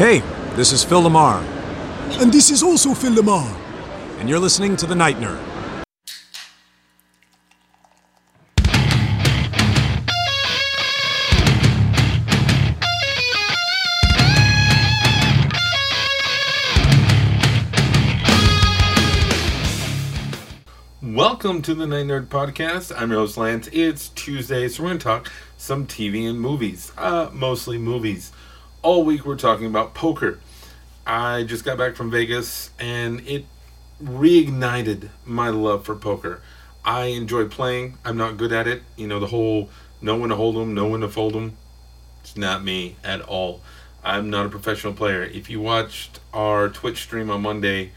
Hey, this is Phil LaMarr, And this is also Phil LaMarr. and you're listening to The Night Nerd. Welcome to the Night Nerd Podcast. I'm your host Lance. It's Tuesday, so we're going to talk some TV and movies. Uh, mostly movies. All week we're talking about poker. I just got back from Vegas and it reignited my love for poker. I enjoy playing. I'm not good at it. You know, the whole know when to hold them, know when to fold them. It's not me at all. I'm not a professional player. If you watched our Twitch stream on Monday,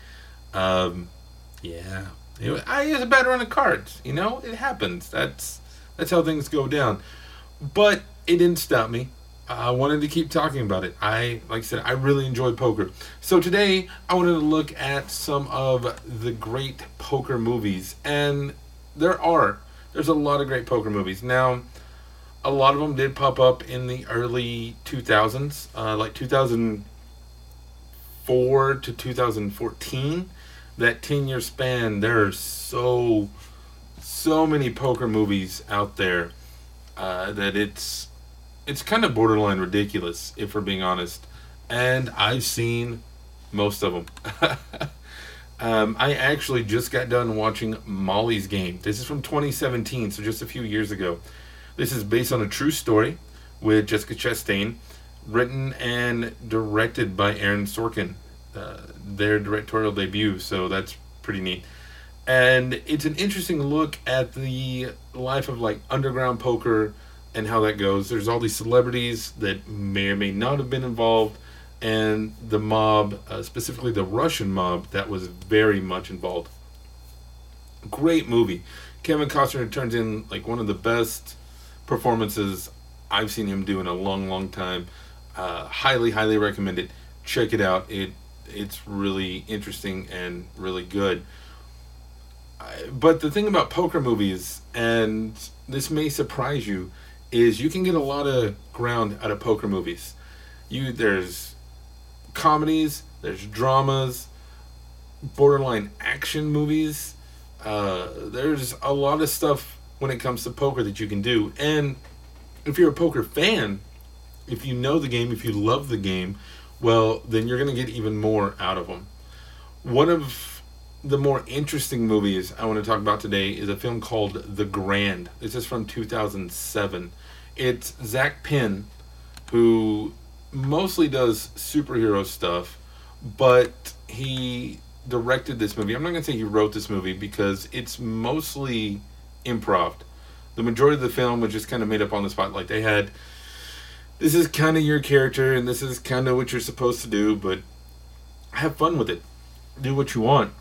um, yeah, it, wa- I was a bad run of cards. You know, it happens. That's that's how things go down. But it didn't stop me. I wanted to keep talking about it. I, like I said, I really enjoy poker. So today, I wanted to look at some of the great poker movies, and there are. There's a lot of great poker movies. Now, a lot of them did pop up in the early 2000s, uh, like 2004 to 2014 that 10 year span there are so so many poker movies out there uh, that it's it's kind of borderline ridiculous if we're being honest and i've seen most of them um, i actually just got done watching molly's game. This is from 2017 so just a few years ago. This is based on a true story with jessica chastain written and directed by aaron sorkin uh, their directorial debut, so that's pretty neat. And it's an interesting look at the life of like underground poker and how that goes. There's all these celebrities that may or may not have been involved, and the mob, uh, specifically the Russian mob, that was very much involved. Great movie. Kevin Costner turns in like one of the best performances I've seen him do in a long, long time. Uh, highly, highly recommend it. Check it out. It it's really interesting and really good. But the thing about poker movies, and this may surprise you, is you can get a lot of ground out of poker movies. You there's comedies, there's dramas, borderline action movies. Uh, there's a lot of stuff when it comes to poker that you can do, and if you're a poker fan, if you know the game, if you love the game, well, then you're going to get even more out of them. One of the more interesting movies I want to talk about today is a film called The Grand. This is from 2007. It's Zak Penn, who mostly does superhero stuff, but he directed this movie. I'm not going to say he wrote this movie because it's mostly improv. The majority of the film was just kind of made up on the spot. Like they had this is kind of your character and this is kind of what you're supposed to do, but have fun with it. Do what you want.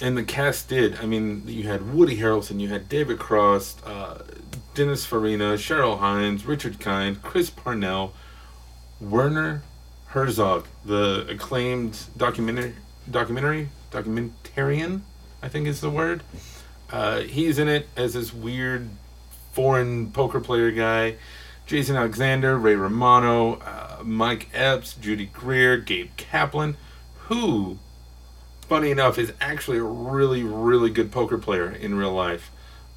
And the cast did. I mean, you had Woody Harrelson, you had David Cross, uh, Dennis Farina, Cheryl Hines, Richard Kind, Chris Parnell, Werner Herzog, the acclaimed documentary, documentary, documentarian, I think is the word. Uh, he's in it as this weird foreign poker player guy. Jason Alexander, Ray Romano, uh, Mike Epps, Judy Greer, Gabe Kaplan, who, funny enough, is actually a really, really good poker player in real life.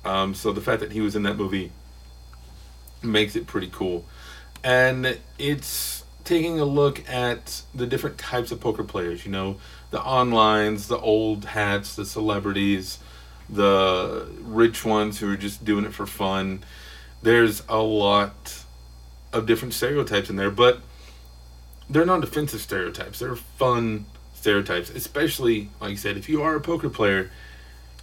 Um, so the fact that he was in that movie makes it pretty cool. And it's taking a look at the different types of poker players, you know, the onlines, the old hats, the celebrities, the rich ones who are just doing it for fun. There's a lot of different stereotypes in there, but they're not offensive stereotypes. They're fun stereotypes, especially like I said, if you are a poker player,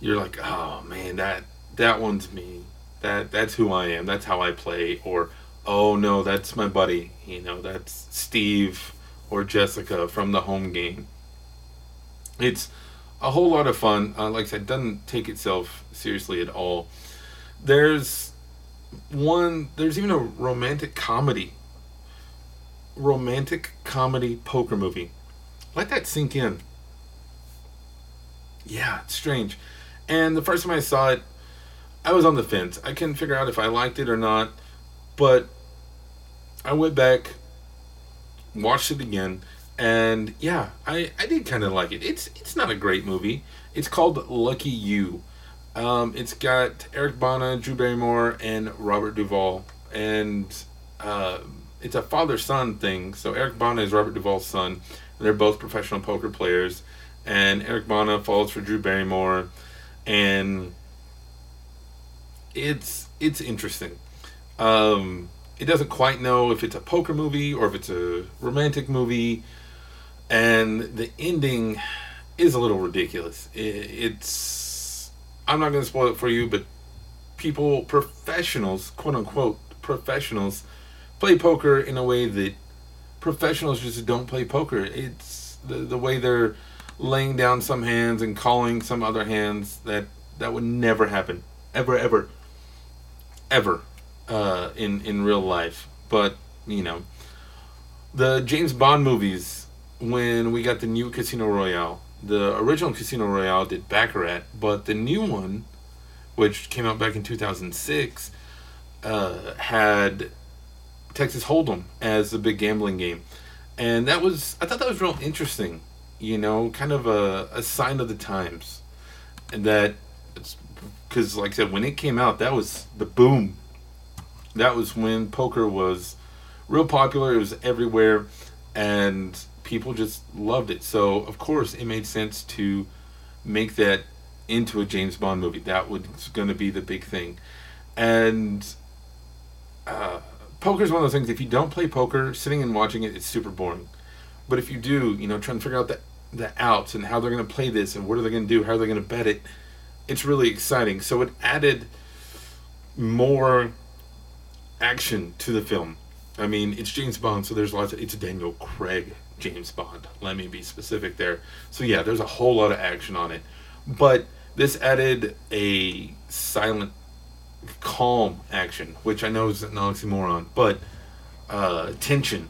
you're like, oh man, that that one's me. That that's who I am. That's how I play. Or oh no, that's my buddy. You know, that's Steve or Jessica from the home game. It's a whole lot of fun. Uh, like I said, doesn't take itself seriously at all. There's one. There's even a romantic comedy. Romantic comedy poker movie. Let that sink in. Yeah, it's strange. And the first time I saw it, I was on the fence. I couldn't figure out if I liked it or not. But I went back, watched it again, and yeah, I, I did kind of like it. It's it's not a great movie. It's called Lucky You. Um, it's got Eric Bana, Drew Barrymore, and Robert Duvall, and uh, it's a father son thing. So Eric Bana is Robert Duvall's son. They're both professional poker players, and Eric Bana falls for Drew Barrymore, and it's it's interesting. Um, it doesn't quite know if it's a poker movie or if it's a romantic movie, and the ending is a little ridiculous. It's I'm not going to spoil it for you, but people, professionals, quote unquote professionals, play poker in a way that professionals just don't play poker. It's the the way they're laying down some hands and calling some other hands that that would never happen ever ever ever uh, in in real life. But you know, the James Bond movies when we got the new Casino Royale, the original Casino Royale did Baccarat, but the new one, which came out back in two thousand six, uh, had Texas Hold'em as a big gambling game, and that was I thought that was real interesting. You know, kind of a, a sign of the times, and that because like I said when it came out that was the boom. That was when poker was real popular. It was everywhere, and people just loved it. So of course it made sense to make that into a James Bond movie. That was going to be the big thing, and. Uh, poker is one of those things. If you don't play poker, sitting and watching it, it's super boring. But if you do, you know, trying to figure out the the outs and how they're going to play this and what are they going to do, how are they going to bet it, it's really exciting. So it added more action to the film. I mean, it's James Bond, so there's lots of. It's Daniel Craig James Bond. Let me be specific there. So yeah, there's a whole lot of action on it, but this added a silent calm action, which I know is an oxymoron, but uh, tension.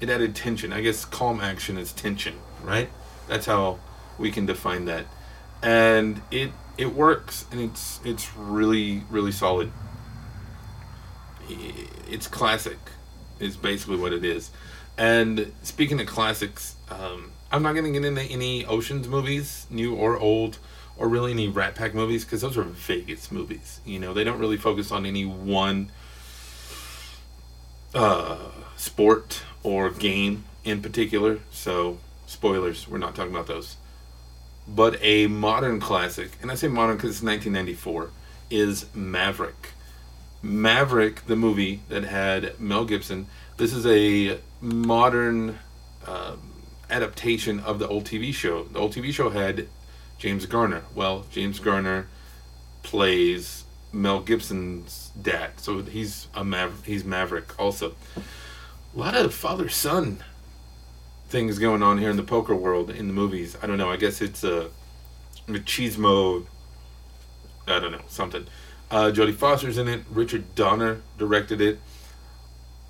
It added tension. I guess calm action is tension, right? That's how we can define that. And it it works, and it's it's really really solid. It's classic. Is basically what it is. And speaking of classics, um, I'm not going to get into any Ocean's movies, new or old or really any Rat Pack movies because those are Vegas movies. You know, they don't really focus on any one uh, sport or game in particular. So, spoilers, we're not talking about those. But a modern classic, and I say modern because it's 1994, is Maverick. Maverick, the movie that had Mel Gibson. This is a modern uh, adaptation of the old TV show. The old TV show had James Garner. Well, James Garner plays Mel Gibson's dad, so he's a Maver- he's Maverick also. A lot of father son things going on here in the poker world in the movies. I don't know. I guess it's a machismo. I don't know something. Uh, Jodie Foster's in it. Richard Donner directed it.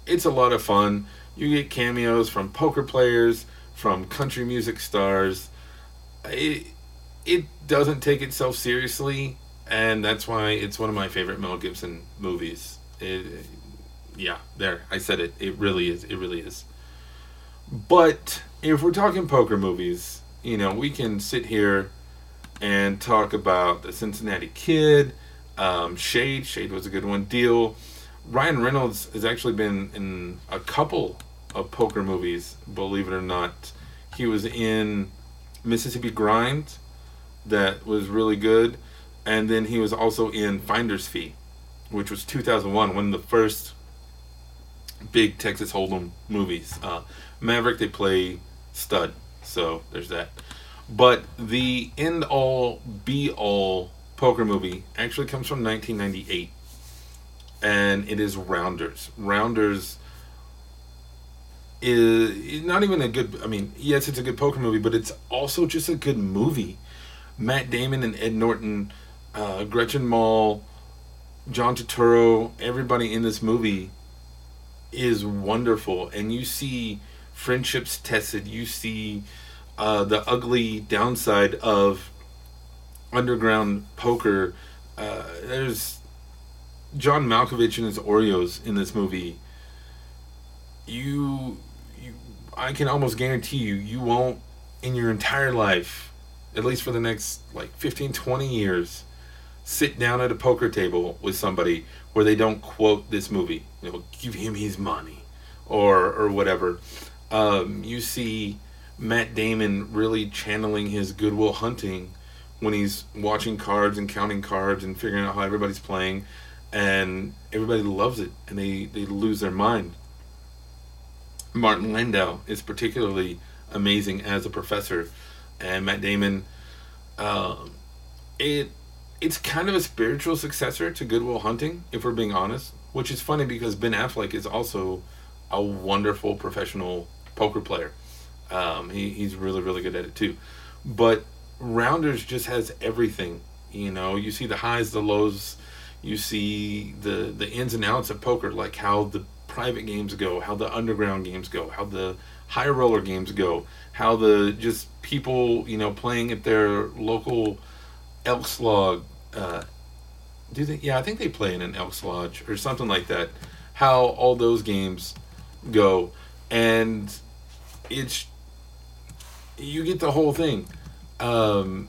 It's a lot of fun. You get cameos from poker players, from country music stars. It, it doesn't take itself seriously, and that's why it's one of my favorite Mel Gibson movies. It, yeah, there, I said it. It really is. It really is. But if we're talking poker movies, you know, we can sit here and talk about the Cincinnati Kid, um, Shade. Shade was a good one. Deal. Ryan Reynolds has actually been in a couple of poker movies, believe it or not. He was in Mississippi Grind that was really good. And then he was also in Finder's Fee, which was 2001, one of the first big Texas Hold'em movies. Uh, Maverick, they play stud, so there's that. But the end all, be all poker movie actually comes from 1998, and it is Rounders. Rounders is not even a good. I mean, yes, it's a good poker movie, but it's also just a good movie. Matt Damon and Ed Norton, uh, Gretchen Mol, John Turturro, everybody in this movie is wonderful, and you see friendships tested. You see uh, the ugly downside of underground poker. Uh, there's John Malkovich and his Oreos in this movie. You, you, I can almost guarantee you, you won't in your entire life, at least for the next like 15, 20 years, sit down at a poker table with somebody where they don't quote this movie. You know, give him his money, or or whatever. Um, you see Matt Damon really channeling his Good Will Hunting when he's watching cards and counting cards and figuring out how everybody's playing, and everybody loves it and they they lose their mind. Martin Landau is particularly amazing as a professor, and Matt Damon. Um, it it's kind of a spiritual successor to Good Will Hunting, if we're being honest. Which is funny because Ben Affleck is also a wonderful professional poker player. Um, he, he's really really good at it too. But Rounders just has everything. You know, you see the highs, the lows, you see the the ins and outs of poker, like how the private games go, how the underground games go, how the high roller games go, how the just people you know playing at their local Elks Lodge. Uh, do they? Yeah, I think they play in an Elks Lodge or something like that. How all those games go, and it's you get the whole thing. Um,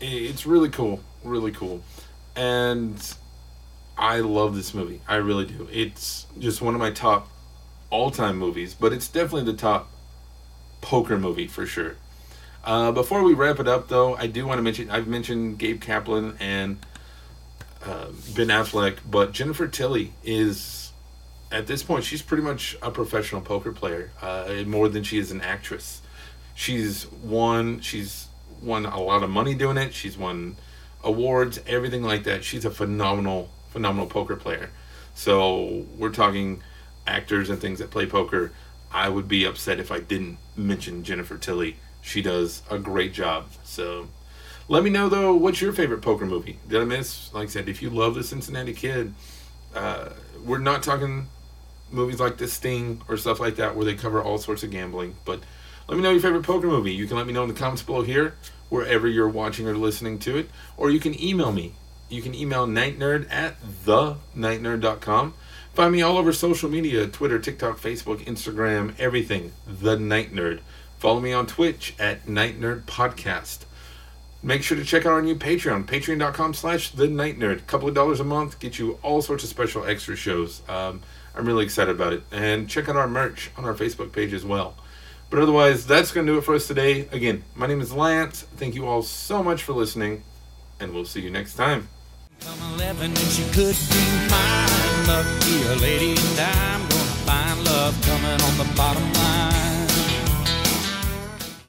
it's really cool, really cool, and I love this movie. I really do. It's just one of my top all-time movies, but it's definitely the top poker movie for sure. Uh, before we wrap it up, though, I do want to mention I've mentioned Gabe Kaplan and uh, Ben Affleck, but Jennifer Tilly is at this point she's pretty much a professional poker player, uh, more than she is an actress. She's won she's won a lot of money doing it. She's won awards, everything like that. She's a phenomenal phenomenal poker player. So we're talking actors and things that play poker. I would be upset if I didn't mention Jennifer Tilly. She does a great job. So let me know though, what's your favorite poker movie? Did I miss? Like I said, if you love the Cincinnati Kid, uh, we're not talking movies like The Sting or stuff like that where they cover all sorts of gambling. But let me know your favorite poker movie. You can let me know in the comments below here, wherever you're watching or listening to it, or you can email me you can email nightnerd at thenightnerd.com. Find me all over social media Twitter, TikTok, Facebook, Instagram, everything. The Night Nerd. Follow me on Twitch at Night Nerd Podcast. Make sure to check out our new Patreon, patreon.com slash the night nerd. A couple of dollars a month, get you all sorts of special extra shows. Um, I'm really excited about it. And check out our merch on our Facebook page as well. But otherwise, that's going to do it for us today. Again, my name is Lance. Thank you all so much for listening, and we'll see you next time. Come 11 and she could be. Lucky a lady and I'm gonna find love coming on the bottom